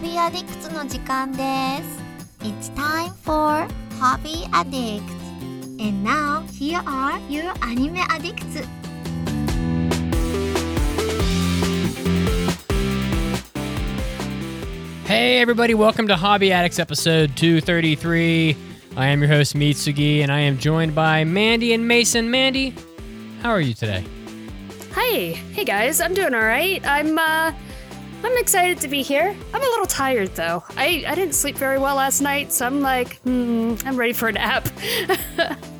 Hobby Addicts の時間です It's time for Hobby Addicts And now here are your anime addicts Hey, everybody, welcome to Hobby Addicts episode 233. I am your host, Mitsugi, and I am joined by Mandy and Mason. Mandy, how are you today? Hi, hey guys, I'm doing all right. I'm uh, I'm excited to be here. I'm a little tired though. I I didn't sleep very well last night, so I'm like, hmm, I'm ready for a nap.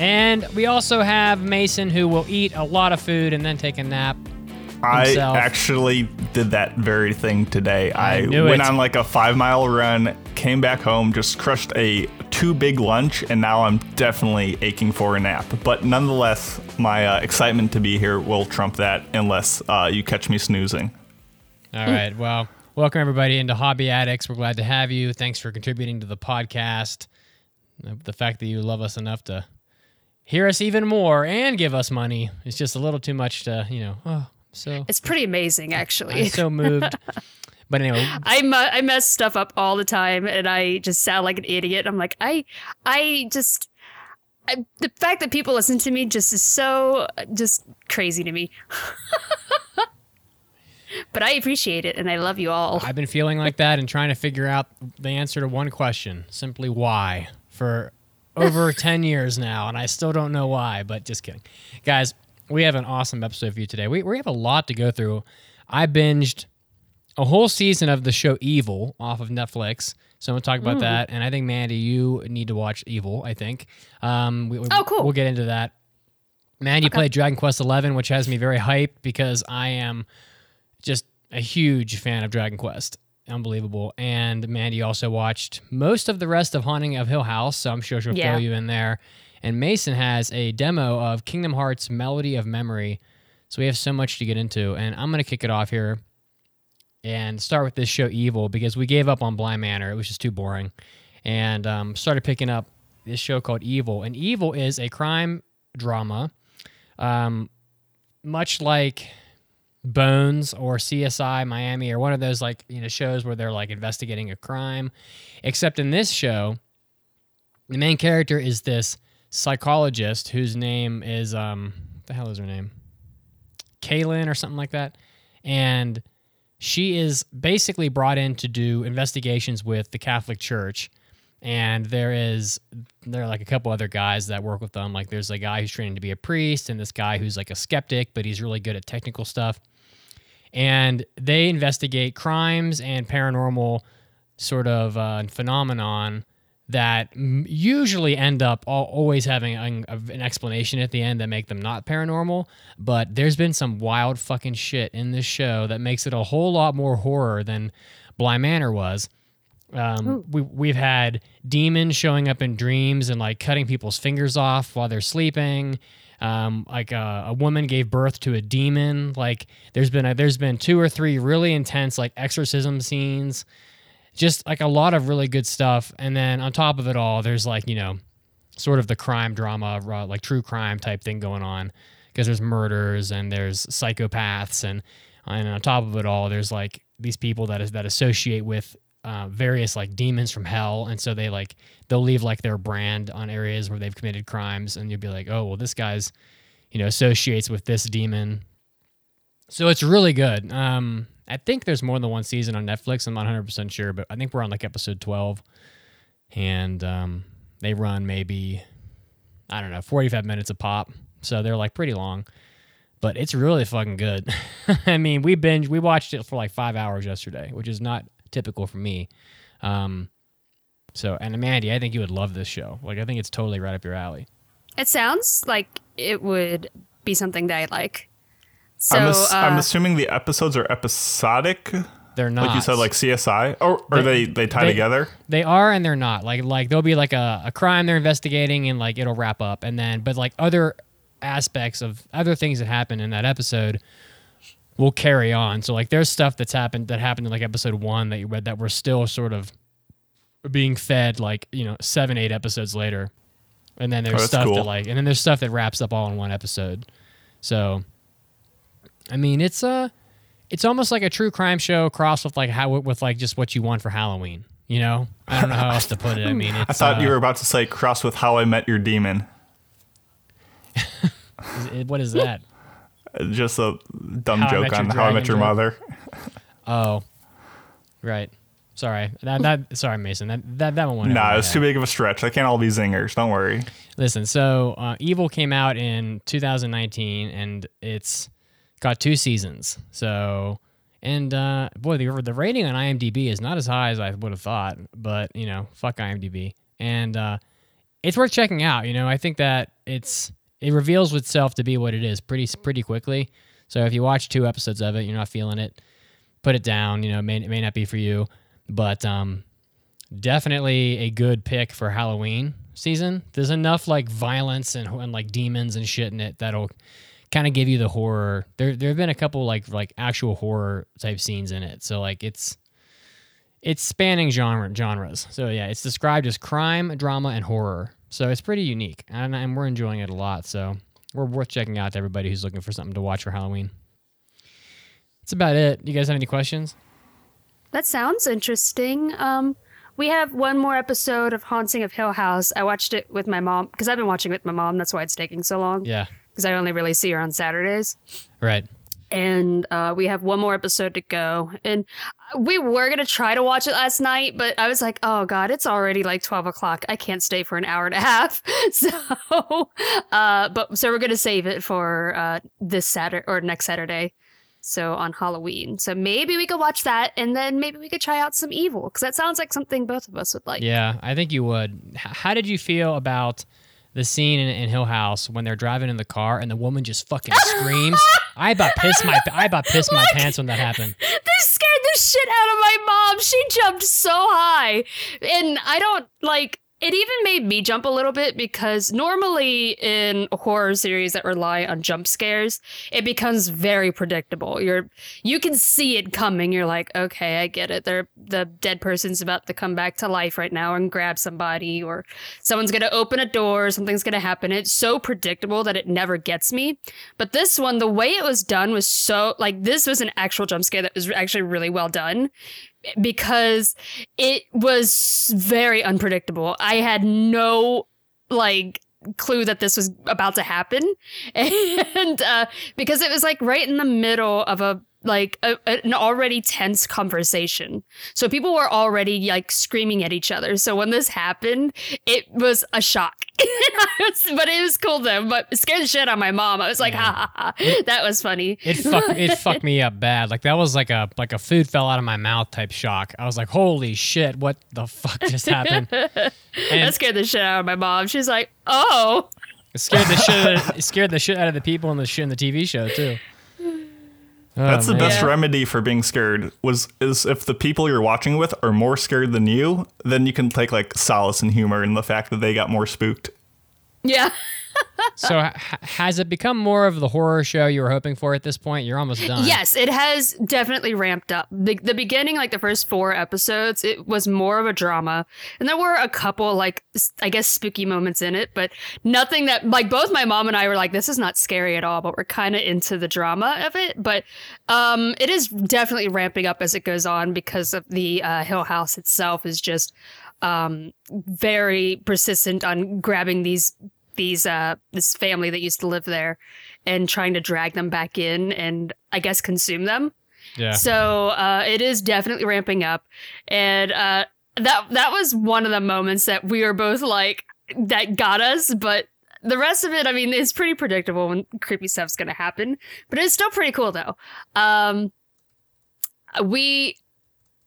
And we also have Mason, who will eat a lot of food and then take a nap. I actually did that very thing today. I I, knew went it. on like a five mile run, came back home, just crushed a too big lunch, and now I'm definitely aching for a nap. But nonetheless, my uh, excitement to be here will trump that unless uh, you catch me snoozing. All right, well, welcome everybody into Hobby Addicts. We're glad to have you. Thanks for contributing to the podcast. The fact that you love us enough to hear us even more and give us money is just a little too much to, you know, oh, so it's pretty amazing, I'm actually. so moved. But anyway, I mu- I mess stuff up all the time, and I just sound like an idiot. I'm like, I I just. I, the fact that people listen to me just is so just crazy to me. but I appreciate it, and I love you all. I've been feeling like that and trying to figure out the answer to one question simply why for over 10 years now. And I still don't know why, but just kidding. Guys, we have an awesome episode for you today. We, we have a lot to go through. I binged a whole season of the show Evil off of Netflix. So I'm going to talk about that. And I think, Mandy, you need to watch Evil, I think. Um, we, we- Oh, cool. We'll get into that. Man, Mandy played Dragon Quest XI, which has me very hyped because I am a huge fan of Dragon Quest. Unbelievable. And Mandy also watched most of the rest of Haunting of Hill House, so I'm sure she'll Yeah. fill you in there. And Mason has a demo of Kingdom Hearts Melody of Memory. So we have so much to get into. And I'm going to kick it off here and start with this show Evil because we gave up on Bly Manor. It was just too boring. And um, started picking up this show called Evil. And Evil is a crime drama, um, much like Bones or CSI Miami or one of those like you know shows where they're like investigating a crime. Except in this show, the main character is this psychologist whose name is um what the hell is her name? Kaylin or something like that. And she is basically brought in to do investigations with the Catholic Church. And there is there are like a couple other guys that work with them. Like there's a guy who's training to be a priest, and this guy who's like a skeptic, but he's really good at technical stuff. And they investigate crimes and paranormal sort of uh, phenomenon that usually end up all, always having an, an explanation at the end that make them not paranormal. But there's been some wild fucking shit in this show that makes it a whole lot more horror than Bly Manor was. Um, we, we've had demons showing up in dreams and like cutting people's fingers off while they're sleeping. Um, like a, a woman gave birth to a demon. Like there's been a, there's been two or three really intense like exorcism scenes just like a lot of really good stuff. And then on top of it all, there's like, you know, sort of the crime drama, uh, like true crime type thing going on because there's murders and there's psychopaths. And, and on top of it all, there's like these people that is, that associate with uh, various like demons from hell. And so they like, they'll leave like their brand on areas where they've committed crimes. And you'll be like, oh, well, this guy's, you know, associates with this demon. So it's really good. Um, I think there's more than one season on Netflix. I'm not 100% sure, but I think we're on like episode 12. And um, they run maybe, I don't know, 45 minutes a pop. So they're like pretty long. But it's really fucking good. I mean, we binge, we watched it for like five hours yesterday, which is not typical for me. Um, so, and Mandy, I think you would love this show. Like, I think it's totally right up your alley. It sounds like it would be something that I like. So I'm, ass- I'm uh, assuming the episodes are episodic, They're not. like you said, like CSI, or or They- they they tie they- together. They are and they're not. Like like there'll be like a, a crime they're investigating and like it'll wrap up and then but like other aspects of other things that happen in that episode will carry on. So like there's stuff that's happened that happened in like episode one that you read that we're still sort of being fed like, you know, seven, eight episodes later. And then there's Oh, stuff that like and then there's stuff that wraps up all in one episode. So I mean it's uh it's almost like a true crime show crossed with like how with like just what you want for Halloween. You know, I don't know how else to put it. I mean, it's, I thought uh, you were about to say cross with How I Met Your Demon. what is that? Just a dumb How joke on How I Met Your. Mother. Oh, right. Sorry, that that sorry, Mason. That that that one went. Nah, it's too big of a stretch. They can't all be zingers. Don't worry. Listen, so uh, Evil came out in 2019, and it's got two seasons. So, and uh, boy, the the rating on IMDb is not as high as I would have thought. But you know, fuck IMDb, and uh, it's worth checking out. You know, I think that it's it reveals itself to be what it is pretty pretty quickly. So if you watch two episodes of it, you're not feeling it, put it down. You know, it may it may not be for you, but um, definitely a good pick for Halloween season. There's enough like violence and, and like demons and shit in it that'll kind of give you the horror. There there have been a couple like like actual horror type scenes in it. So like it's it's spanning genre genres. So yeah, it's described as crime, drama, and horror. So it's pretty unique, and, and we're enjoying it a lot. So we're worth checking out to everybody who's looking for something to watch for Halloween. That's about it. You guys have any questions? That sounds interesting. Um, we have one more episode of Haunting of Hill House. I watched it with my mom because I've been watching it with my mom. That's why it's taking so long. Yeah. Because I only really see her on Saturdays. Right. And uh, we have one more episode to go. And we were gonna try to watch it last night, but I was like, "Oh God, it's already like twelve o'clock. I can't stay for an hour and a half." So, uh, but so we're gonna save it for uh, this Saturday or next Saturday. So on Halloween. So maybe we could watch that, and then maybe we could try out some Evil because that sounds like something both of us would like. Yeah, I think you would. How did you feel about the scene in, in Hill House when they're driving in the car and the woman just fucking screams? I about pissed my I about pissed my pants when that happened. This scared the shit out of my mom. She jumped so high. And I don't like it even made me jump a little bit because normally in horror series that rely on jump scares, it becomes very predictable. You're you can see it coming. You're like, okay, I get it. They're the dead person's about to come back to life right now and grab somebody, or someone's gonna open a door, something's gonna happen. It's so predictable that it never gets me. But this one, the way it was done was so like this was an actual jump scare that was actually really well done because it was very unpredictable. I had no like clue that this was about to happen and uh because it was like right in the middle of a like a, an already tense conversation. So people were already like screaming at each other. So when this happened it was a shock. Was- but it was cool though. But scared the shit out of my mom. I was like ha ha ha. That was funny. It fucked it fucked me up bad. Like that was like a like a food fell out of my mouth type shock. I was like, holy shit, what the fuck just happened? that scared the shit out of my mom. She's like oh. It scared the shit it scared the shit out of the people in the shit in the TV show too. Oh, That's the man. best Yeah. remedy for being scared. Was is if the people you're watching with are more scared than you, then you can take like solace and humor in the fact that they got more spooked. Yeah So ha- has it become more of the horror show you were hoping for at this point? You're almost done. Yes, it has definitely ramped up. The, the beginning, like the first four episodes, it was more of a drama. And there were a couple, like, I guess, spooky moments in it, but nothing that, like, both my mom and I were like, this is not scary at all, but we're kind of into the drama of it. But um, it is definitely ramping up as it goes on because of the uh, Hill House itself is just um, very persistent on grabbing these these uh this family that used to live there and trying to drag them back in and I guess consume them. Yeah. So uh it is definitely ramping up. And uh that that was one of the moments that we were both like that got us, but the rest of it, I mean, it's pretty predictable when creepy stuff's gonna happen. But it's still pretty cool though. Um we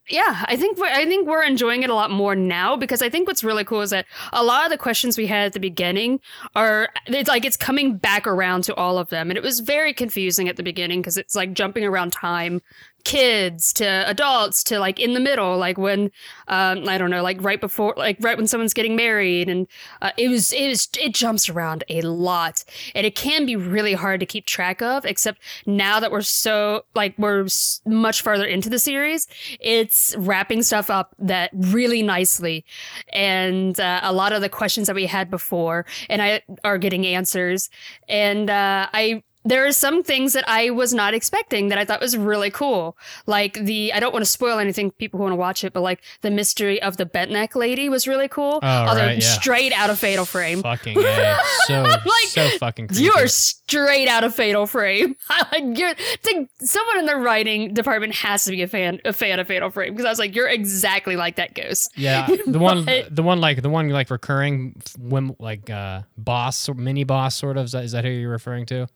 yeah, I think we're, I think we're enjoying it a lot more now because I think what's really cool is that a lot of the questions we had at the beginning are it's like it's coming back around to all of them, and it was very confusing at the beginning because it's like jumping around time, kids to adults to like in the middle, like when um, I don't know, like right before, like right when someone's getting married, and uh, it was it was it jumps around a lot, and it can be really hard to keep track of. Except now that we're so like we're much farther into the series, it's wrapping stuff up that really nicely, and uh, a lot of the questions that we had before, and I are getting answers, and uh, I there are some things that I was not expecting that I thought was really cool. Like the, I don't want to spoil anything, people who want to watch it, but like the mystery of the bent neck lady was really cool. Oh, Although right, yeah. straight out of Fatal Frame. Fucking A. So, Like, so fucking creepy. You are straight out of Fatal Frame. Like, you're, to, someone in the writing department has to be a fan, a fan of Fatal Frame because I was like, you're exactly like that ghost. Yeah, the one, the one like the one like recurring, like uh boss or mini boss sort of. Is that, is that who you're referring to?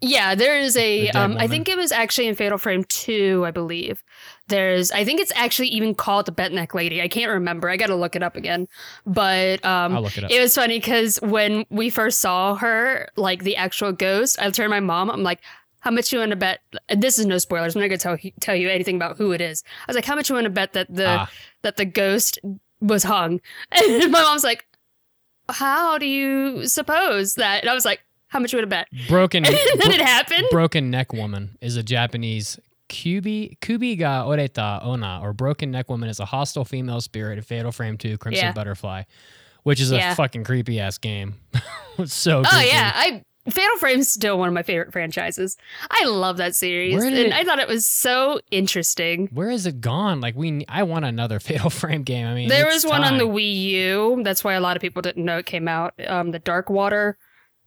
Yeah, there is a. Um, I think it was actually in Fatal Frame Two, I believe. There's, I think it's actually even called the Bentneck Lady. I can't remember. I got to look it up again. But um, I'll look it up. It was funny because when we first saw her, like the actual ghost, I turned to my mom. I'm like, "How much you want to bet?" This is no spoilers. I'm not gonna tell tell you anything about who it is. I was like, "How much you want to bet that the Ah. that the ghost was hung?" And my mom's like, "How do you suppose that?" And I was like, "How much want to bet?" Broken, And then it happened. broken neck woman is a Japanese kubi kubi ga oreta ona or broken neck woman is a hostile female spirit in Fatal Frame 2 Crimson Yeah. Butterfly, which is a Yeah. fucking creepy ass game. so Oh creepy. yeah, I Fatal Frame's still one of my favorite franchises. I love that series, and it- I thought it was so interesting. Where is it gone? Like we, I want another Fatal Frame game. I mean, There was one on the. Wii U. That's why a lot of people didn't know it came out. Um, the Dark Water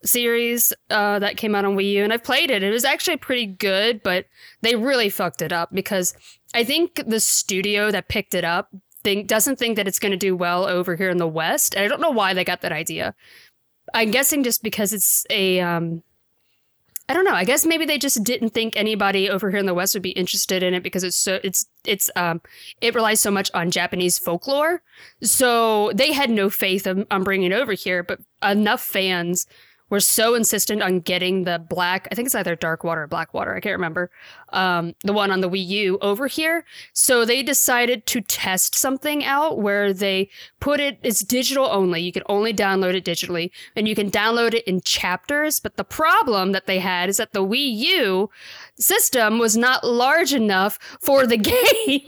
series uh, that came out on Wii U, and I've played it. It was actually pretty good, but they really fucked it up because I think the studio that picked it up think doesn't think that it's going to do well over here in the West. And I don't know why they got that idea. I'm guessing just because it's a um, I don't know. I guess maybe they just didn't think anybody over here in the West would be interested in it because it's so it's it's um it relies so much on Japanese folklore. So they had no faith of, on bringing it over here, but enough fans were so insistent on getting the black, I think it's either dark water or black water, I can't remember, um, the one on the Wii U over here. So they decided to test something out where they put it, it's digital only. You can only download it digitally and you can download it in chapters. But the problem that they had is that the Wii U system was not large enough for the game.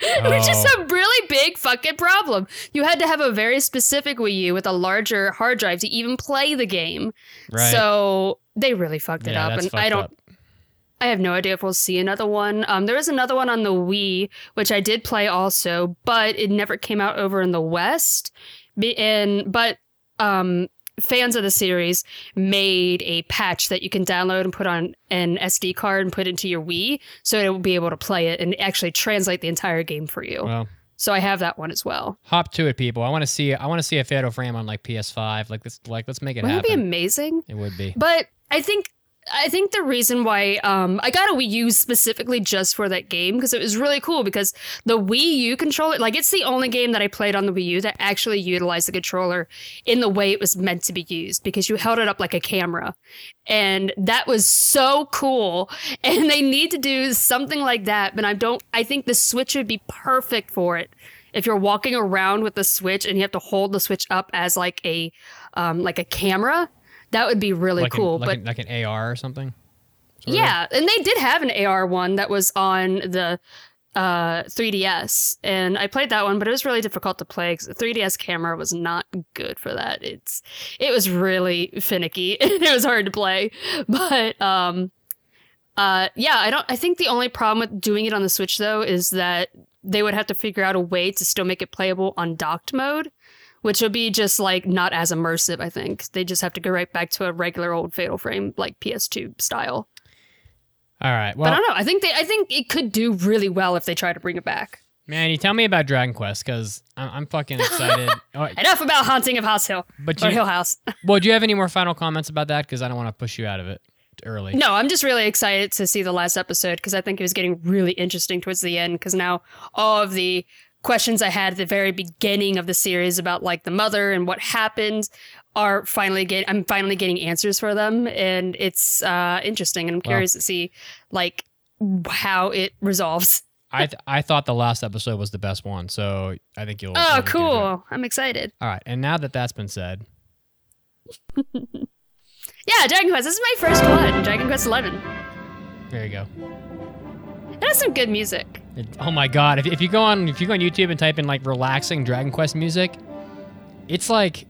Which is Oh. a really big fucking problem. You had to have a very specific Wii U with a larger hard drive to even play the game. Right. So they really fucked it yeah, up, and I don't. up. I have no idea if we'll see another one. Um, there was another one on the Wii, which I did play also, but it never came out over in the West. And but um, fans of the series made a patch that you can download and put on an SD card and put into your Wii, so it will be able to play it and actually translate the entire game for you. Well, So I have that one as well. hop to it, people. I want to see. I want to see a Fatal Frame on like PS5. Like let's like let's make it Wouldn't it be amazing? it would be. But I think I think the reason why um, I got a Wii U specifically just for that game because it was really cool because the Wii U controller, like it's the only game that I played on the Wii U that actually utilized the controller in the way it was meant to be used because you held it up like a camera. And that was so cool. And they need to do something like that, but I don't I think the Switch would be perfect for it. If you're walking around with the Switch and you have to hold the Switch up as like a um, like a camera, that would be really like cool. An, like, but an, like an AR or something. yeah, and they did have an AR one that was on the uh 3DS, and I played that one, but it was really difficult to play because the 3DS camera was not good for that. It's it was really finicky and it was hard to play, but um. Uh, yeah, I don't. I think the only problem with doing it on the Switch though is that they would have to figure out a way to still make it playable on docked mode, which would be just like not as immersive. I think they just have to go right back to a regular old Fatal Frame like PS2 style. All right. but I don't know. I think they. I think it could do really well if they try to bring it back. man, you tell me about Dragon Quest because I'm, I'm fucking excited. oh, Enough about haunting of House Hill but or you, Hill House. well, do you have any more final comments about that? Because I don't want to push you out of it early. no, I'm just really excited to see the last episode because I think it was getting really interesting towards the end. Because now all of the questions I had at the very beginning of the series about like the mother and what happened are finally get. I'm finally getting answers for them, and it's uh, interesting. And I'm Wow. curious to see like how it resolves. I th- I thought the last episode was the best one, so I think you'll. Oh, you'll get into it. cool! I'm excited. All right, and now that that's been said, Yeah, Dragon Quest. This is my first one. Dragon Quest Eleven. there you go. It has some good music. It, oh my god! If, if you go on if you go on YouTube and type in like relaxing Dragon Quest music, it's like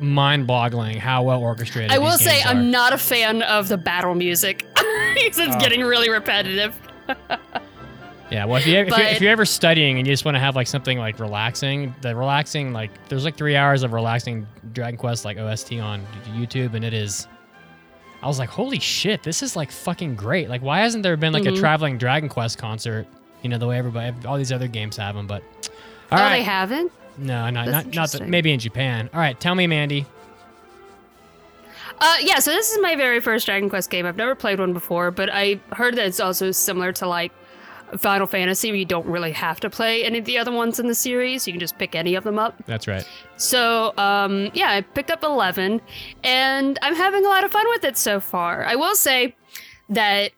mind-boggling how well orchestrated. I will say I'm not a fan of the battle music. it's Oh. getting really repetitive. Yeah, well, if you if, you're, if you're ever studying and you just want to have like something like relaxing, the relaxing like there's like three hours of relaxing Dragon Quest like OST on YouTube, and it is. I was like, holy shit, this is like fucking great. Like, why hasn't there been like a Mhm. traveling Dragon Quest concert? You know, the way everybody, all these other games have them, but. all oh, right, they haven't? no, no, That's not not the, maybe in Japan. All right, tell me, Mandy. Uh, yeah, so this is my very first Dragon Quest game. I've never played one before, but I heard that it's also similar to like Final Fantasy, where you don't really have to play any of the other ones in the series. You can just pick any of them up. That's right. So, um, yeah, I picked up 11, and I'm having a lot of fun with it so far. I will say that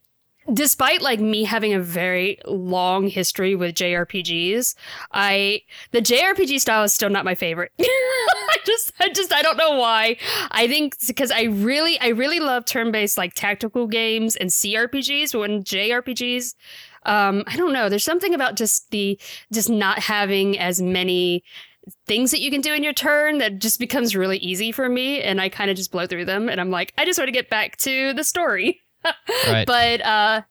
despite like me having a very long history with JRPGs, I the JRPG style is still not my favorite. I just I just I don't know why. I think because I really I really love turn-based like tactical games and CRPGs, but when JRPGs um I don't know, there's something about just the just not having as many things that you can do in your turn that just becomes really easy for me and I kind of just blow through them and I'm like I just want to get back to the story. Right. But uh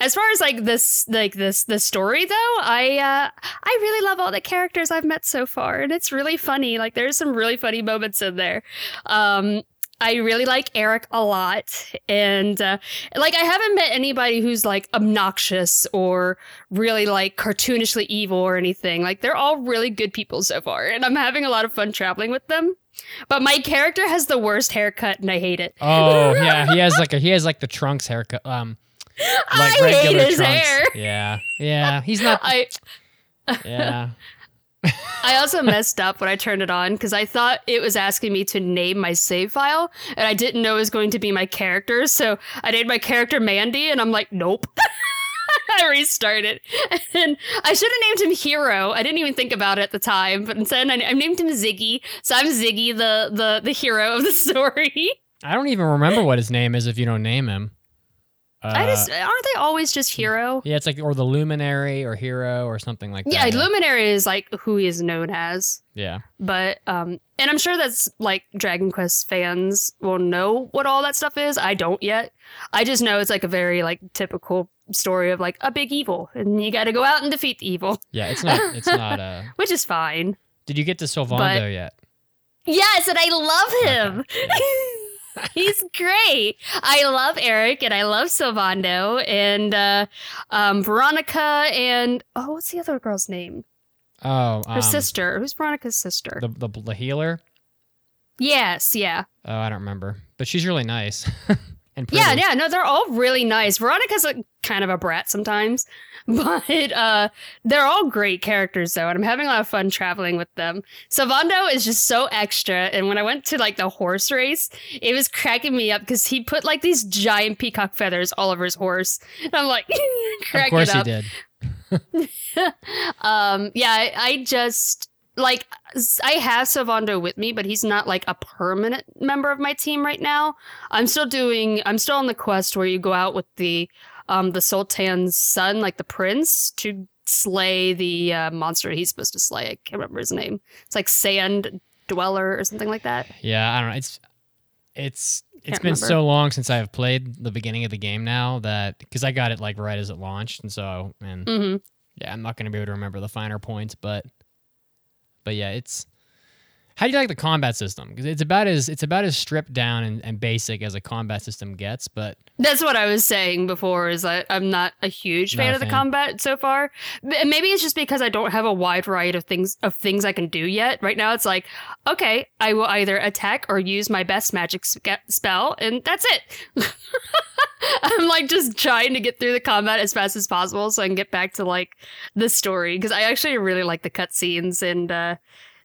as far as like this like this the story though, I uh I really love all the characters I've met so far and it's really funny. Like there's some really funny moments in there. Um I really like Eric a lot and uh like I haven't met anybody who's like obnoxious or really like cartoonishly evil or anything. Like they're all really good people so far and I'm having a lot of fun traveling with them. But my character has the worst haircut and I hate it. Oh yeah, he has like a he has like the trunks haircut. Um, like I hate regular his trunks. hair. Yeah, yeah. He's not. I yeah. I also messed up when I turned it on because I thought it was asking me to name my save file, and I didn't know it was going to be my character. So I named my character Mandy, and I'm like, nope. I restarted, and I should have named him Hero. I didn't even think about it at the time, but instead I, I named him Ziggy. So I'm Ziggy, the the the hero of the story. I don't even remember what his name is if you don't name him. Uh, I just aren't they always just Hero? yeah, it's like or the luminary or hero or something like that. Yeah. Luminary is like who he is known as. Yeah, but um and i'm sure that's like dragon quest fans will know what all that stuff is i don't yet i just know it's like a very like typical story of like a big evil and you got to go out and defeat the evil yeah. It's not. It's not. Uh, which is fine did you get to Sylvando But- yet? yes and i love him he's great. I love eric and i love Sylvando and uh um veronica and oh what's the other girl's name? Oh, her um, sister. Who's veronica's sister? The, the the healer. yes yeah. Oh, I don't remember, but she's really nice and pretty. Yeah, yeah, no, they're all really nice. Veronica's a kind of a brat sometimes, but uh, they're all great characters though, and I'm having a lot of fun traveling with them. Savando is just so extra, and when I went to like the horse race, it was cracking me up because he put like these giant peacock feathers all over his horse, and I'm like, of course he up. did. um, yeah, I, I just like I have Savando with me, but he's not like a permanent member of my team right now. I'm still doing. I'm still on the quest where you go out with the um the Sultan's son, like the prince, to slay the uh, monster he's supposed to slay. I can't remember his name. It's like Sand Dweller or something like that. Yeah, I don't know. It's it's it's Can't been remember. so long since I've played the beginning of the game now that because I got it like right as it launched, and so and hmm yeah, I'm not gonna be able to remember the finer points, but but yeah, it's. How do you like the combat system? Because it's about as it's about as stripped down and, and basic as a combat system gets, but That's what I was saying before. Is that I'm not a huge fan of the combat so far. M- Maybe it's just because I don't have a wide variety of things of things I can do yet. Right now, it's like, okay, I will either attack or use my best magic spe- spell, and that's it. I'm like just trying to get through the combat as fast as possible so I can get back to like the story because I actually really like the cutscenes and uh,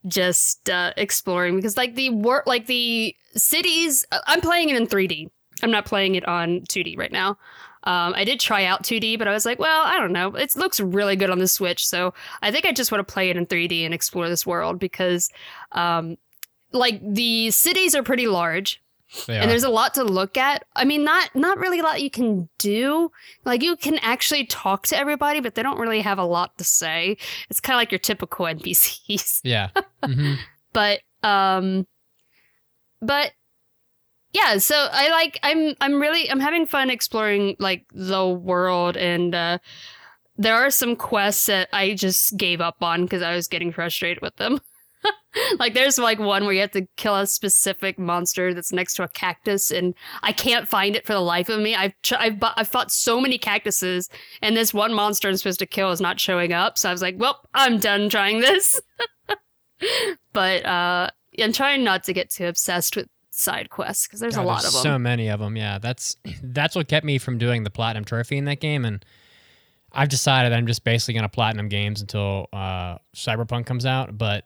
just uh, exploring because like the work like the cities. uh, I'm playing it in 3D. I'm not playing it on 2D right now. Um, I did try out 2D, but I was like, well, I don't know. It looks really good on the Switch, so I think I just want to play it in 3D and explore this world because, um, like the cities are pretty large they and are. there's a lot to look at. I mean, not not really a lot you can do. Like you can actually talk to everybody, but they don't really have a lot to say. It's kind of like your typical NPCs yeah. hmm but um but yeah, so I like I'm I'm really I'm having fun exploring like the world and uh there are some quests that I just gave up on because I was getting frustrated with them. like there's like one where you have to kill a specific monster that's next to a cactus and I can't find it for the life of me. I've tr- I've, bu- I've fought so many cactuses and this one monster I'm supposed to kill is not showing up. So I was like, well, I'm done trying this. but uh I'm trying not to get too obsessed with side quests because there's God, a lot of them. So many of them. Yeah, that's that's what kept me from doing the platinum trophy in that game, and I've decided I'm just basically gonna platinum games until uh, Cyberpunk comes out. But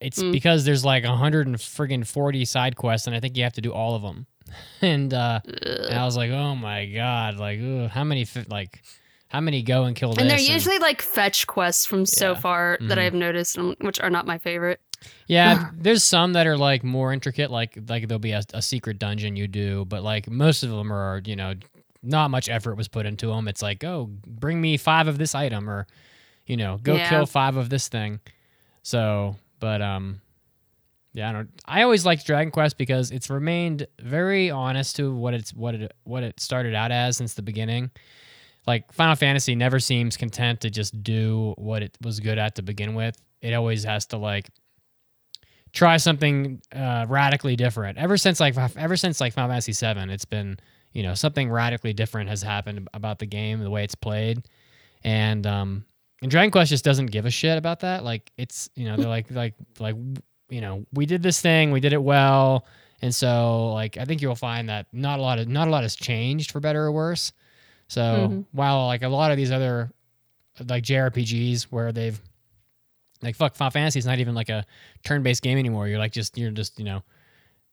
it's Mm. because there's like a hundred and friggin' forty side quests, and I think you have to do all of them. and uh, and I was like, oh my god, like ugh, how many fi- like how many go and kill this? and they're usually like fetch quests from so Yeah. far that Mhm. I've noticed, um, which are not my favorite. Yeah, there's some that are like more intricate, like like there'll be a, a secret dungeon you do, but like most of them are, you know, not much effort was put into them. It's like, oh, bring me five of this item, or you know, go Yeah. kill five of this thing. So, but um, yeah, I don't. I always liked Dragon Quest because it's remained very honest to what it's what it what it started out as since the beginning. Like Final Fantasy never seems content to just do what it was good at to begin with. It always has to like try something uh, radically different. Ever since like ever since like Final Fantasy VII, it's been you know something radically different has happened about the game, the way it's played, and um, and Dragon Quest just doesn't give a shit about that. Like it's you know they're like like like you know we did this thing, we did it well, and so like I think you'll find that not a lot of not a lot has changed for better or worse. So Mhm. while like a lot of these other like JRPGs where they've like fuck Final Fantasy is not even like a turn-based game anymore. You're like just you're just you know,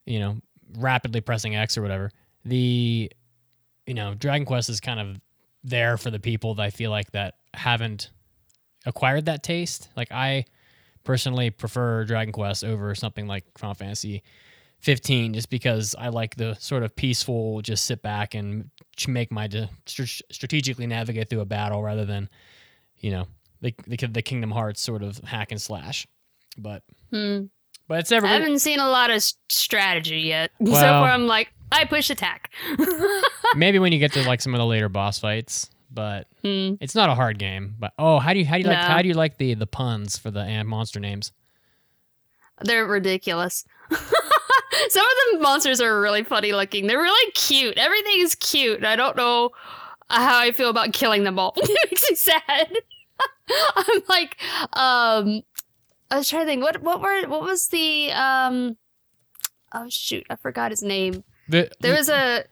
you know, rapidly pressing X or whatever. The you know Dragon Quest is kind of there for the people that I feel like that haven't acquired that taste. Like I personally prefer Dragon Quest over something like Final Fantasy 15 just because I like the sort of peaceful just sit back and make my de- strategically navigate through a battle rather than you know the, the the Kingdom Hearts sort of hack and slash. But Hmm. but it's ever I haven't seen a lot of strategy yet. so far, I'm like, I push attack. maybe when you get to like some of the later boss fights, but Hmm. it's not a hard game. But oh, how do you how do you like how do you like the the puns for the uh, monster names? They're ridiculous. Some of the monsters are really funny looking. They're really cute. Everything is cute. I don't know how I feel about killing them all. it makes me sad. I'm like, um, I was trying to think. What what were what was the um? Oh shoot, I forgot his name. The, There was a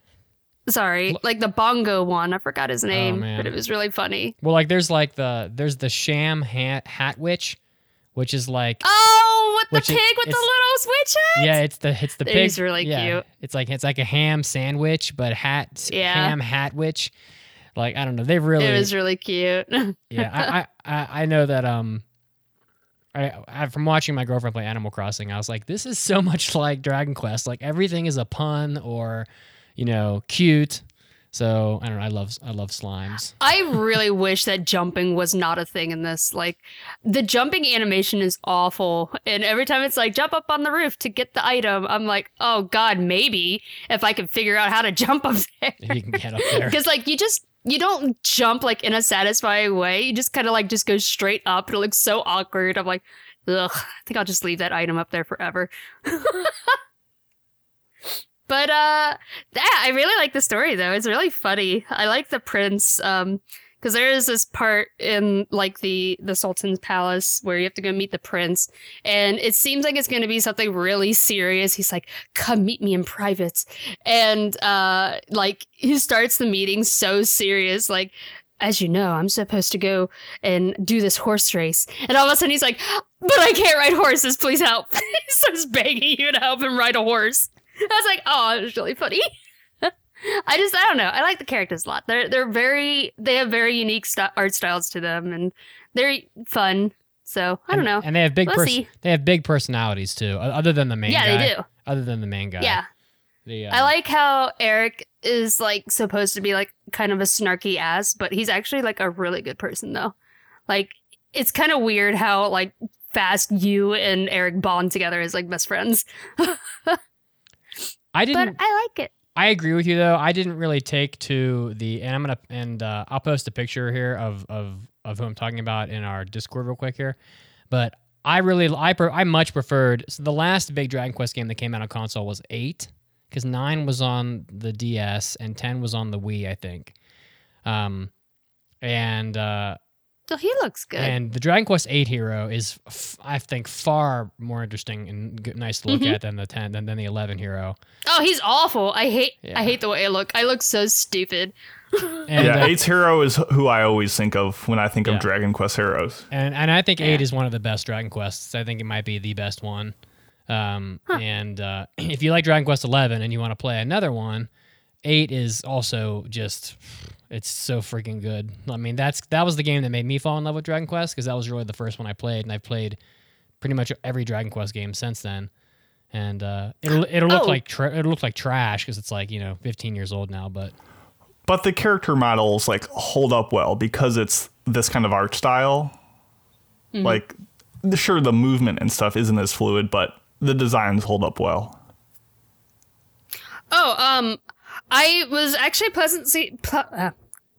sorry, like the bongo one. I forgot his name, Oh, but it was really funny. well, like there's like the there's the sham hat hat witch, which is like Oh, with the pig with the little switch hat. yeah, it's the it's the It pig. is really yeah, cute. It's like it's like a ham sandwich, but hat Yeah. ham hat witch. Like I don't know, they really It was really cute. yeah, I, I I I know that um, I, I from watching my girlfriend play Animal Crossing, I was like, this is so much like Dragon Quest. Like everything is a pun or, you know, cute. So I don't know. I love I love slimes. I really wish that jumping was not a thing in this. Like, the jumping animation is awful. And every time it's like, jump up on the roof to get the item, I'm like, oh God, maybe if I could figure out how to jump up there. If you can get up there. Because, like, you just, you don't jump like in a satisfying way. You just kind of like just go straight up. And it looks so awkward. I'm like, ugh, I think I'll just leave that item up there forever. But uh yeah, I really like the story though. It's really funny. I like the prince um because there is this part in like the the sultan's palace where you have to go meet the prince and it seems like it's going to be something really serious. He's like come meet me in private. And uh like he starts the meeting so serious like as you know i'm supposed to go and do this horse race. And all of a sudden he's like but i can't ride horses. Please help. He starts begging you to help him ride a horse i was like oh it was really funny I just I don't know. I like the characters a lot. They're they're very they have very unique st- art styles to them, and they're fun. So I don't And- know. And they have big We'll pers- they have big personalities too, other than the main yeah, guy. they do. Other than the main guy. Yeah, The, uh, I like how Eric is like supposed to be like kind of a snarky ass, but he's actually like a really good person though. Like it's kind of weird how like fast you and Eric bond together as like best friends. I didn't. I like it. I agree with you though. I didn't really take to the, and I'm gonna and uh, I'll post a picture here of of of who I'm talking about in our Discord real quick here. But I really, I pre- I much preferred so the last big Dragon Quest game that came out on console was eight, because nine was on the DS and ten was on the Wii, I think. Um, and uh, So he looks good. and the Dragon Quest Eight hero is, f- I think, far more interesting and good, nice to look Mhm. at than the ten than, than the eleven hero. oh, he's awful. I hate. Yeah. I hate the way I look. I look so stupid. And, yeah, uh, Eight's hero is who I always think of when I think Yeah. of Dragon Quest heroes. And and I think Yeah. eight is one of the best Dragon Quests. I think it might be the best one. Um, And uh, if you like Dragon Quest eleven and you want to play another one, eight is also just it's so freaking good. I mean, that's that was the game that made me fall in love with Dragon Quest because that was really the first one I played, and I've played pretty much every Dragon Quest game since then. And uh, it'll it'll look Oh. like tra- it'll look like trash because it's like you know 15 years old now, but But the character models like hold up well because it's this kind of art style. Like, sure, the movement and stuff isn't as fluid, but the designs hold up well. Oh, um, I was actually pleasantly, ple- uh,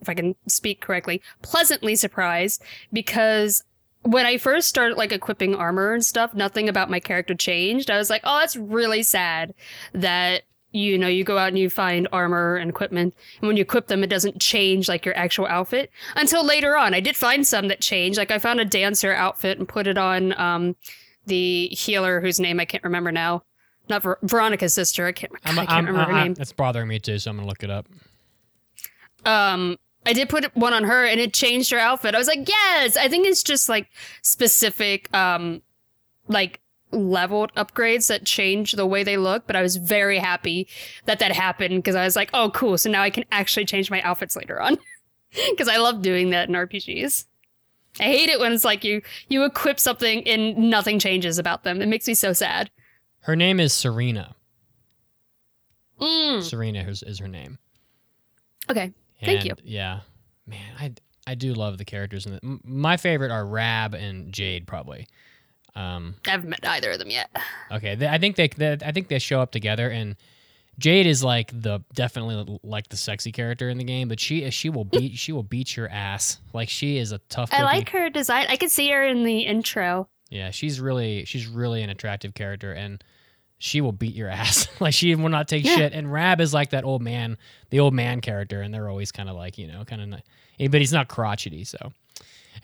if I can speak correctly, pleasantly surprised because when I first started like equipping armor and stuff, nothing about my character changed. I was like, oh, that's really sad that you know you go out and you find armor and equipment, and when you equip them, it doesn't change like your actual outfit until later on. I did find some that changed. Like I found a dancer outfit and put it on um the healer whose name I can't remember now. Not Ver- Veronica's sister. I can't. I'm, I can't I'm, remember her I'm- name. it's bothering me too, so I'm gonna look it up. um I did put one on her and it changed her outfit. I was like, "Yes, I think it's just like specific um like leveled upgrades that change the way they look, but I was very happy that that happened because I was like, "Oh, cool. So now I can actually change my outfits later on." Cuz I love doing that in RPGs. I hate it when it's like you you equip something and nothing changes about them. It makes me so sad. Her name is Serena. Mm. Serena is, is her name. Okay. Thank And, you. Yeah, man, I I do love the characters in it. My favorite are Rab and Jade, probably. Um, I haven't met either of them yet. okay, they, I think they, they I think they show up together, and Jade is like the definitely like the sexy character in the game, but she she will beat she will beat your ass. Like she is a tough. I cookie. like her design. I could see her in the intro. Yeah, she's really she's really an attractive character and she will beat your ass. like she will not take Yeah. shit. And Rab is like that old man, the old man character, and they're always kind of like you know, kind of, but he's not crotchety. So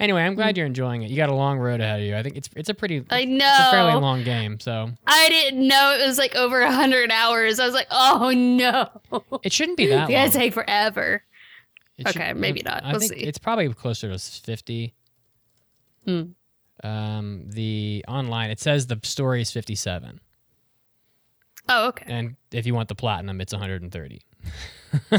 anyway, I'm Mm. glad you're enjoying it. You got a long road ahead of you. I think it's it's a pretty I know it's a fairly long game. So I didn't know it was like over a hundred hours. I was like, oh no, it shouldn't be that long. it's gonna take forever. It should- okay, maybe not. I We'll think see. it's probably closer to 50. Hmm. Um, the online it says the story is 57, Oh, okay. and if you want the platinum, it's 130.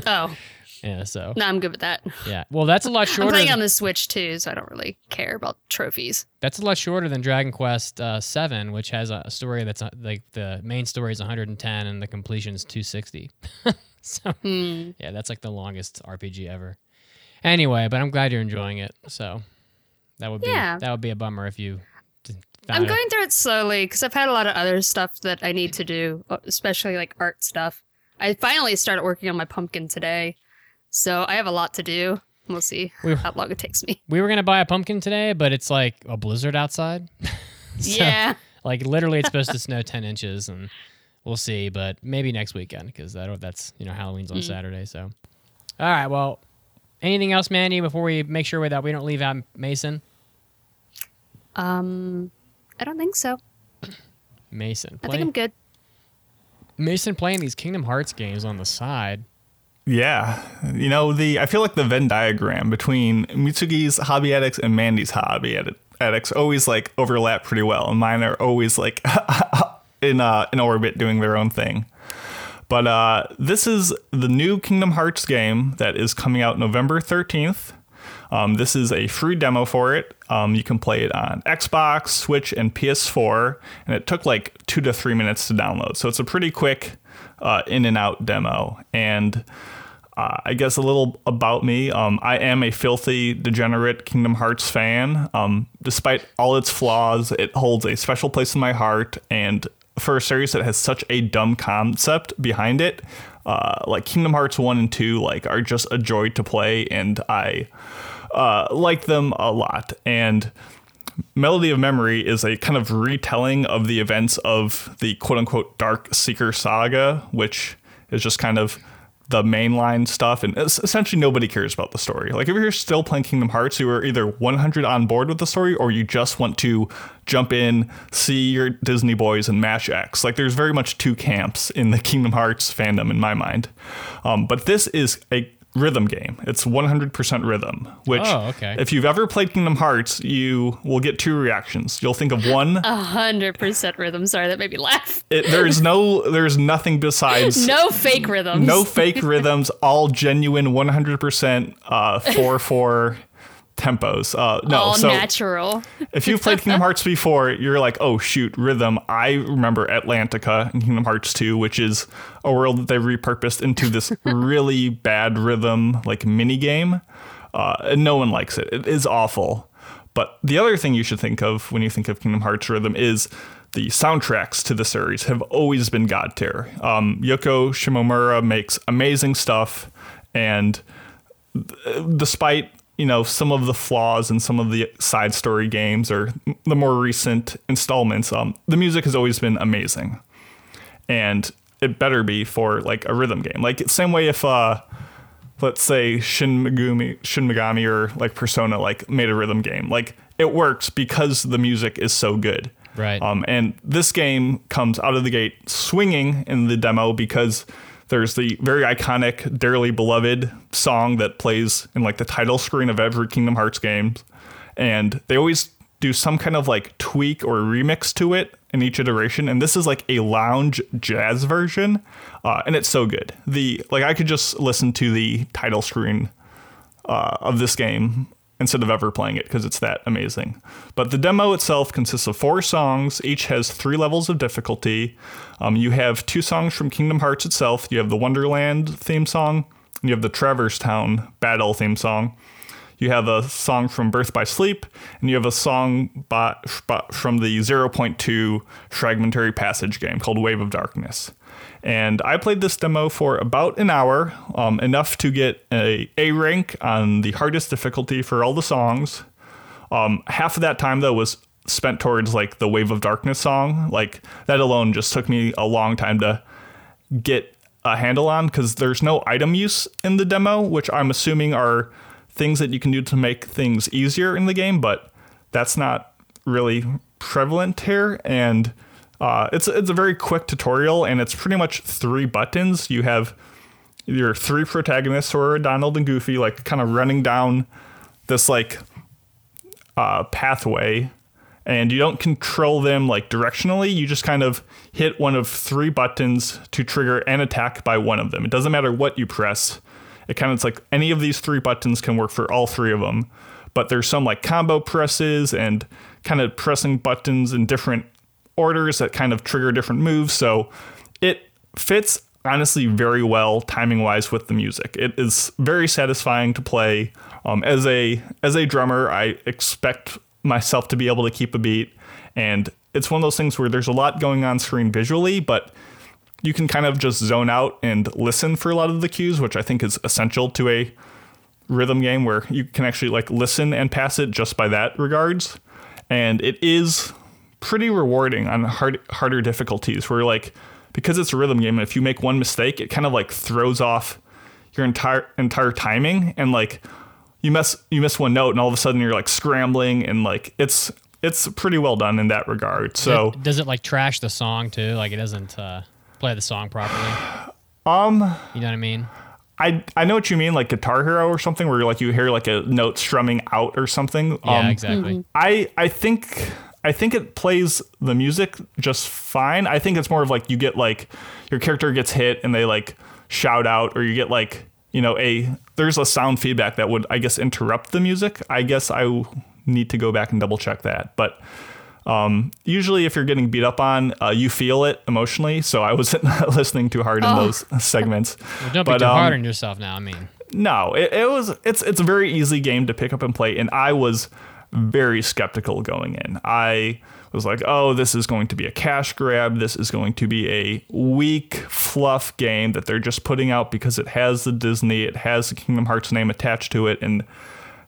Oh, Yeah, so no, I'm good with that. yeah. Well, that's a lot shorter. I'm playing on the Switch too, so I don't really care about trophies. That's a lot shorter than Dragon Quest uh, Seven, which has a, story that's uh, like the main story is 110 and the completion is 260. so Hmm. yeah, that's like the longest RPG ever. Anyway, but I'm glad you're enjoying it. So that would be Yeah. that would be a bummer if you. D- I'm it- going through it slowly because I've had a lot of other stuff that I need to do, especially like art stuff. I finally started working on my pumpkin today, so I have a lot to do. We'll see We- how long it takes me. We were gonna buy a pumpkin today, but it's like a blizzard outside. So, yeah. Like literally, it's supposed to snow 10 inches, and we'll see. But maybe next weekend because that that's you know Halloween's on Mm. Saturday. So, all right. Well, anything else, Mandy? Before we make sure that we don't leave out Mason. Um, I don't think so. Mason. I think I'm good. Mason playing these Kingdom Hearts games on the side. Yeah, you know the I feel like the Venn diagram between Mitsugi's hobby addicts and Mandy's hobby edit- addicts always like overlap pretty well, and mine are always like in uh, in orbit doing their own thing. But uh, this is the new Kingdom Hearts game that is coming out November 13th. Um, this is a free demo for it. Um, you can play it on Xbox, Switch, and PS4, and it took like two to three minutes to download. So it's a pretty quick uh, in and out demo. And uh, I guess a little about me. Um, I am a filthy, degenerate Kingdom Hearts fan. Um, despite all its flaws, it holds a special place in my heart. And for a series that has such a dumb concept behind it. Uh, like Kingdom Hearts 1 and 2 like are just a joy to play and I uh, like them a lot. And Melody of Memory is a kind of retelling of the events of the quote unquote Dark Seeker saga, which is just kind of the mainline stuff. And essentially, nobody cares about the story. Like, if you're still playing Kingdom Hearts, you are either 100 on board with the story or you just want to jump in, see your Disney boys, and mash X. Like, there's very much two camps in the Kingdom Hearts fandom, in my mind. Um, but this is a rhythm game. It's 100% rhythm, which Oh, okay. if you've ever played Kingdom Hearts, you will get two reactions. You'll think of one, hundred percent rhythm. Sorry, that made me laugh. it, there's no there's nothing besides No fake rhythms. no fake rhythms, all genuine 100% uh 4/4 tempos. Uh no, all so natural. if you've played Kingdom Hearts before, you're like, oh shoot, rhythm. I remember Atlantica in Kingdom Hearts 2, which is a world that they repurposed into this really bad rhythm like mini game. Uh, and no one likes it. It is awful. But the other thing you should think of when you think of Kingdom Hearts rhythm is the soundtracks to the series have always been god tier. Um, Yoko Shimomura makes amazing stuff, and despite you know some of the flaws in some of the side story games or the more recent installments, um, the music has always been amazing, and it better be for like a rhythm game. Like same way if uh, let's say Shin Megami, Shin Megami or like Persona like made a rhythm game, like it works because the music is so good. Right. Um, and this game comes out of the gate swinging in the demo because there's the very iconic Dearly Beloved song that plays in like the title screen of every Kingdom Hearts game. And they always do some kind of like tweak or remix to it in each iteration. And this is like a lounge jazz version. Uh, and it's so good. The like I could just listen to the title screen uh, of this game instead of ever playing it because it's that amazing. But the demo itself consists of four songs. Each has three levels of difficulty. Um, you have two songs from Kingdom Hearts itself. You have the Wonderland theme song. And you have the Traverse Town Battle theme song. You have a song from Birth by Sleep, and you have a song by, by, from the 0.2 fragmentary passage game called Wave of Darkness. And I played this demo for about an hour, um, enough to get a A rank on the hardest difficulty for all the songs. Um, half of that time though was spent towards like the Wave of Darkness song. Like that alone just took me a long time to get a handle on because there's no item use in the demo, which I'm assuming are things that you can do to make things easier in the game, but that's not really prevalent here. And uh, it's it's a very quick tutorial, and it's pretty much three buttons. You have your three protagonists, who are Donald and Goofy, like kind of running down this like uh, pathway, and you don't control them like directionally. You just kind of hit one of three buttons to trigger an attack by one of them. It doesn't matter what you press. It kind of it's like any of these three buttons can work for all three of them. But there's some like combo presses and kind of pressing buttons in different orders that kind of trigger different moves. So it fits honestly very well timing wise with the music. It is very satisfying to play. Um, as a as a drummer, I expect myself to be able to keep a beat, and it's one of those things where there's a lot going on screen visually, but you can kind of just zone out and listen for a lot of the cues, which I think is essential to a rhythm game where you can actually like listen and pass it just by that regards. And it is pretty rewarding on hard, harder difficulties where like because it's a rhythm game if you make one mistake it kind of like throws off your entire entire timing and like you miss you miss one note and all of a sudden you're like scrambling and like it's it's pretty well done in that regard so It- does it like trash the song too? Like it doesn't uh, play the song properly. Um, you know what I mean? I I know what you mean like Guitar Hero or something where like you hear like a note strumming out or something Yeah, um exactly. I I think I think it plays the music just fine. I think it's more of like you get like your character gets hit and they like shout out or you get like, you know, a there's a sound feedback that would I guess interrupt the music. I guess I need to go back and double check that. But um, usually if you're getting beat up on, uh, you feel it emotionally. So I wasn't listening too hard in those segments. Well, don't be But, too um, hard on yourself now. I mean, no, it, it was it's it's a very easy game to pick up and play, and I was very skeptical going in. I was like, oh, this is going to be a cash grab. This is going to be a weak fluff game that they're just putting out because it has the Disney, it has the Kingdom Hearts name attached to it. And,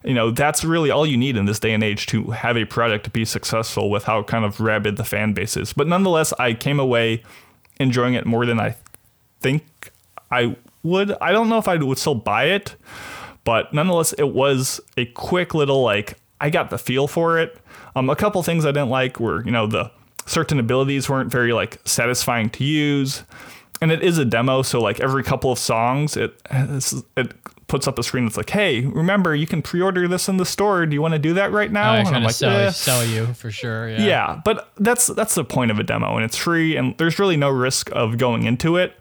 you know, that's really all you need in this day and age to have a product be successful with how kind of rabid the fan base is. But nonetheless, I came away enjoying it more than I think I would. I don't know if I would still buy it, but nonetheless, it was a quick little like I got the feel for it. Um, a couple things I didn't like were you know the certain abilities weren't very like satisfying to use, and it is a demo, so like every couple of songs, it it puts up a screen that's like, hey, remember you can pre-order this in the store. Do you want to do that right now? Oh, and I'm like, sell, eh. sell you for sure. Yeah. Yeah, but that's that's the point of a demo, and it's free, and there's really no risk of going into it.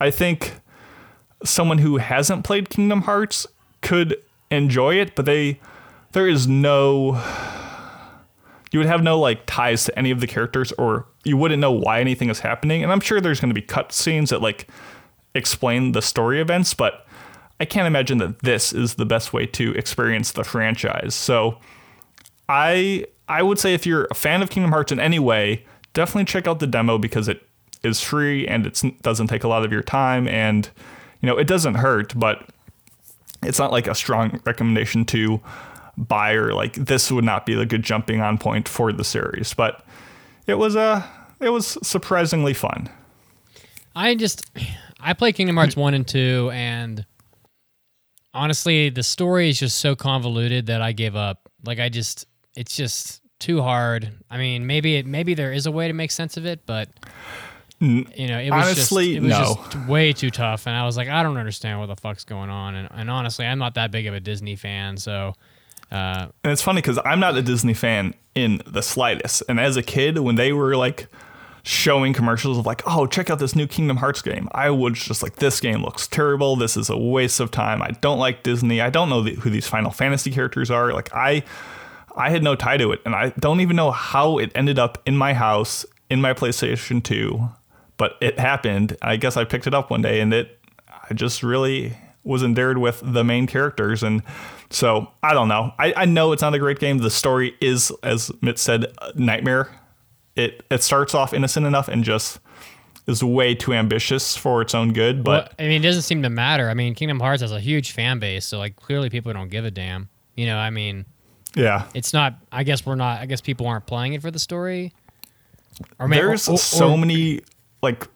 I think someone who hasn't played Kingdom Hearts could enjoy it, but they there is no you would have no like ties to any of the characters, or you wouldn't know why anything is happening. And I'm sure there's going to be cutscenes that like explain the story events, but I can't imagine that this is the best way to experience the franchise. So I I would say if you're a fan of Kingdom Hearts in any way, definitely check out the demo because it is free and it doesn't take a lot of your time and you know it doesn't hurt, but it's not like a strong recommendation to buy or like this would not be a good jumping on point for the series. But it was a it was surprisingly fun. I just I play Kingdom Hearts 1 and 2 and honestly the story is just so convoluted that I gave up. Like I just it's just too hard. I mean, maybe it maybe there is a way to make sense of it, but you know, it was honestly, just, it was no. just way too tough and I was like I don't understand what the fuck's going on and, and honestly, I'm not that big of a Disney fan, so uh, And it's funny because I'm not a Disney fan in the slightest. And as a kid, when they were like showing commercials of like, oh, check out this new Kingdom Hearts game, I was just like, this game looks terrible. This is a waste of time. I don't like Disney. I don't know the, who these Final Fantasy characters are. Like I, I had no tie to it, and I don't even know how it ended up in my house in my PlayStation 2. But it happened. I guess I picked it up one day, and it, I just really was endeared with the main characters and so I don't know. I, I know it's not a great game. The story is, as Mitt said, a nightmare. It it starts off innocent enough and just is way too ambitious for its own good. But well, I mean, it doesn't seem to matter. I mean, Kingdom Hearts has a huge fan base, so like clearly people don't give a damn. You know, I mean, yeah, it's not. I guess we're not. I guess people aren't playing it for the story. Or maybe, there's or- or- so or- many like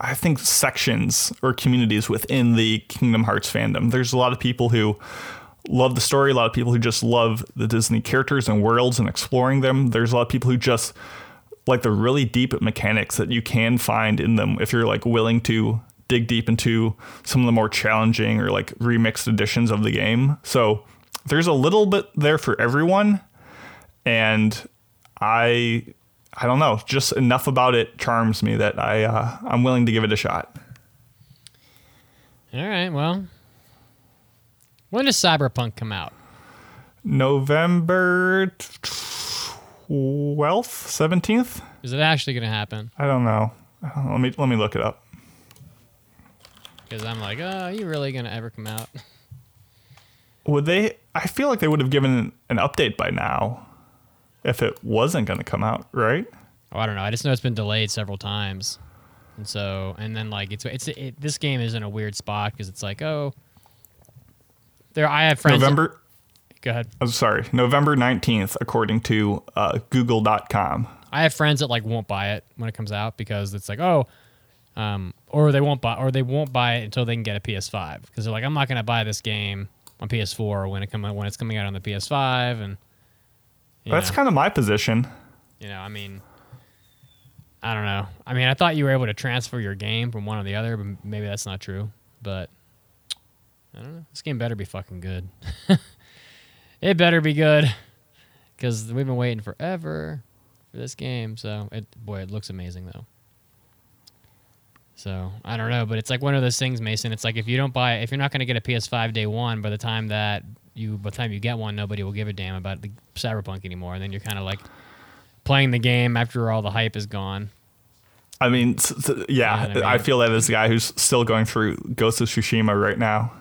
I think sections or communities within the Kingdom Hearts fandom. There's a lot of people who love the story, a lot of people who just love the Disney characters and worlds and exploring them. There's a lot of people who just like the really deep mechanics that you can find in them if you're like willing to dig deep into some of the more challenging or like remixed editions of the game. So there's a little bit there for everyone and I I don't know, just enough about it charms me that I uh, I'm willing to give it a shot. All right. Well, when does Cyberpunk come out? November twelfth, seventeenth. Is it actually going to happen? I don't know. Let me let me look it up. Because I'm like, oh, are you really going to ever come out? Would they? I feel like they would have given an update by now, if it wasn't going to come out, right? Oh, I don't know. I just know it's been delayed several times, and so and then like it's it's it, this game is in a weird spot because it's like oh, there I have friends. November. go ahead. I'm sorry, November nineteenth, according to uh, Google.com. I have friends that like won't buy it when it comes out because it's like oh, um, or they won't buy or they won't buy it until they can get a PS5 because they're like I'm not gonna buy this game on PS4 when it come when it's coming out on the PS5 and That's know, kind of my position. you know I mean. I don't know. I mean, I thought you were able to transfer your game from one to the other, but maybe that's not true. But I don't know. This game better be fucking good. it better be good because we've been waiting forever for this game. So it, boy, it looks amazing though. So I don't know, but it's like one of those things, Mason. It's like if you don't buy, if you're not going to get a PS5 day one, by the time that you, by the time you get one, nobody will give a damn about the Cyberpunk anymore. And then you're kind of like playing the game after all the hype is gone. I mean, yeah, I mean- I feel that as a guy who's still going through Ghost of Tsushima right now.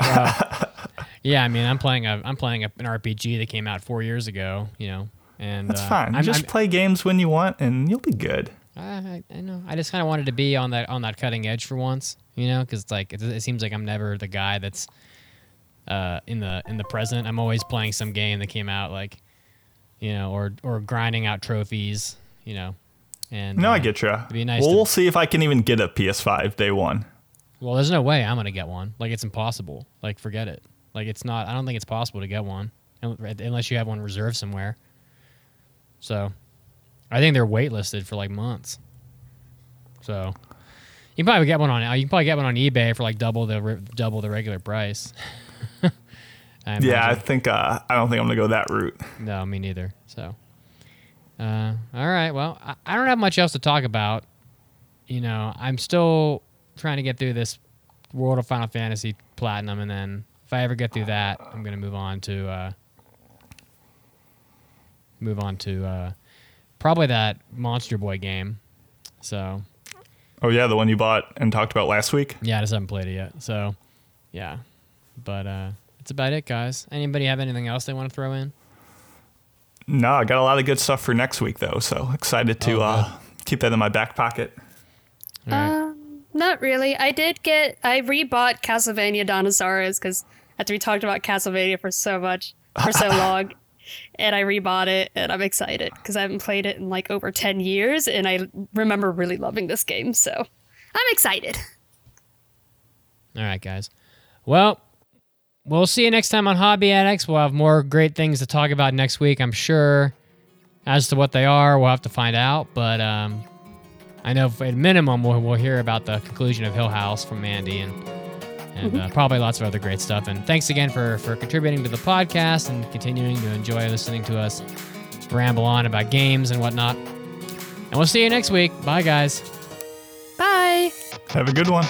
yeah, I mean, I'm playing a I'm playing a, an RPG that came out four years ago. You know, and That's uh, fine. I'm, just I'm- play games when you want, and you'll be good. I, I know. I just kind of wanted to be on that on that cutting edge for once, you know, because it's like it, it seems like I'm never the guy that's uh, in the in the present. I'm always playing some game that came out like, you know, or or grinding out trophies, you know. And No, uh, I get you. nice well, to- we'll see if I can even get a PS5 day one. Well, there's no way I'm gonna get one. Like it's impossible. Like forget it. Like it's not. I don't think it's possible to get one unless you have one reserved somewhere. So, I think they're waitlisted for like months. So, you can probably get one on. You can probably get one on eBay for like double the double the regular price. I Yeah, I think uh, I don't think I'm gonna go that route. No, me neither. So, uh, all right. Well, I, I don't have much else to talk about. You know, I'm still trying to get through this World of Final Fantasy Platinum, and then if I ever get through that, I'm gonna move on to uh, move on to uh, probably that Monster Boy game. So Oh yeah, the one you bought and talked about last week. yeah, I just haven't played it yet. So yeah, but uh, that's about it, guys. Anybody have anything else they want to throw in? No, I got a lot of good stuff for next week though, so excited to Oh, uh, keep that in my back pocket. All right. Not really. I did get. I rebought Castlevania Dawn of Sorrow because after we talked about Castlevania for so much for so long, and I rebought it, and I'm excited because I haven't played it in like over ten years, and I remember really loving this game. So I'm excited. All right, guys. Well, we'll see you next time on Hobby Addicts. We'll have more great things to talk about next week, I'm sure. As to what they are, we'll have to find out. But um, I know at minimum we'll, we'll hear about the conclusion of Hill House from Mandy and and uh, probably lots of other great stuff. And thanks again for for contributing to the podcast and continuing to enjoy listening to us ramble on about games and whatnot. And we'll see you next week. Bye, guys. Bye. Have a good one.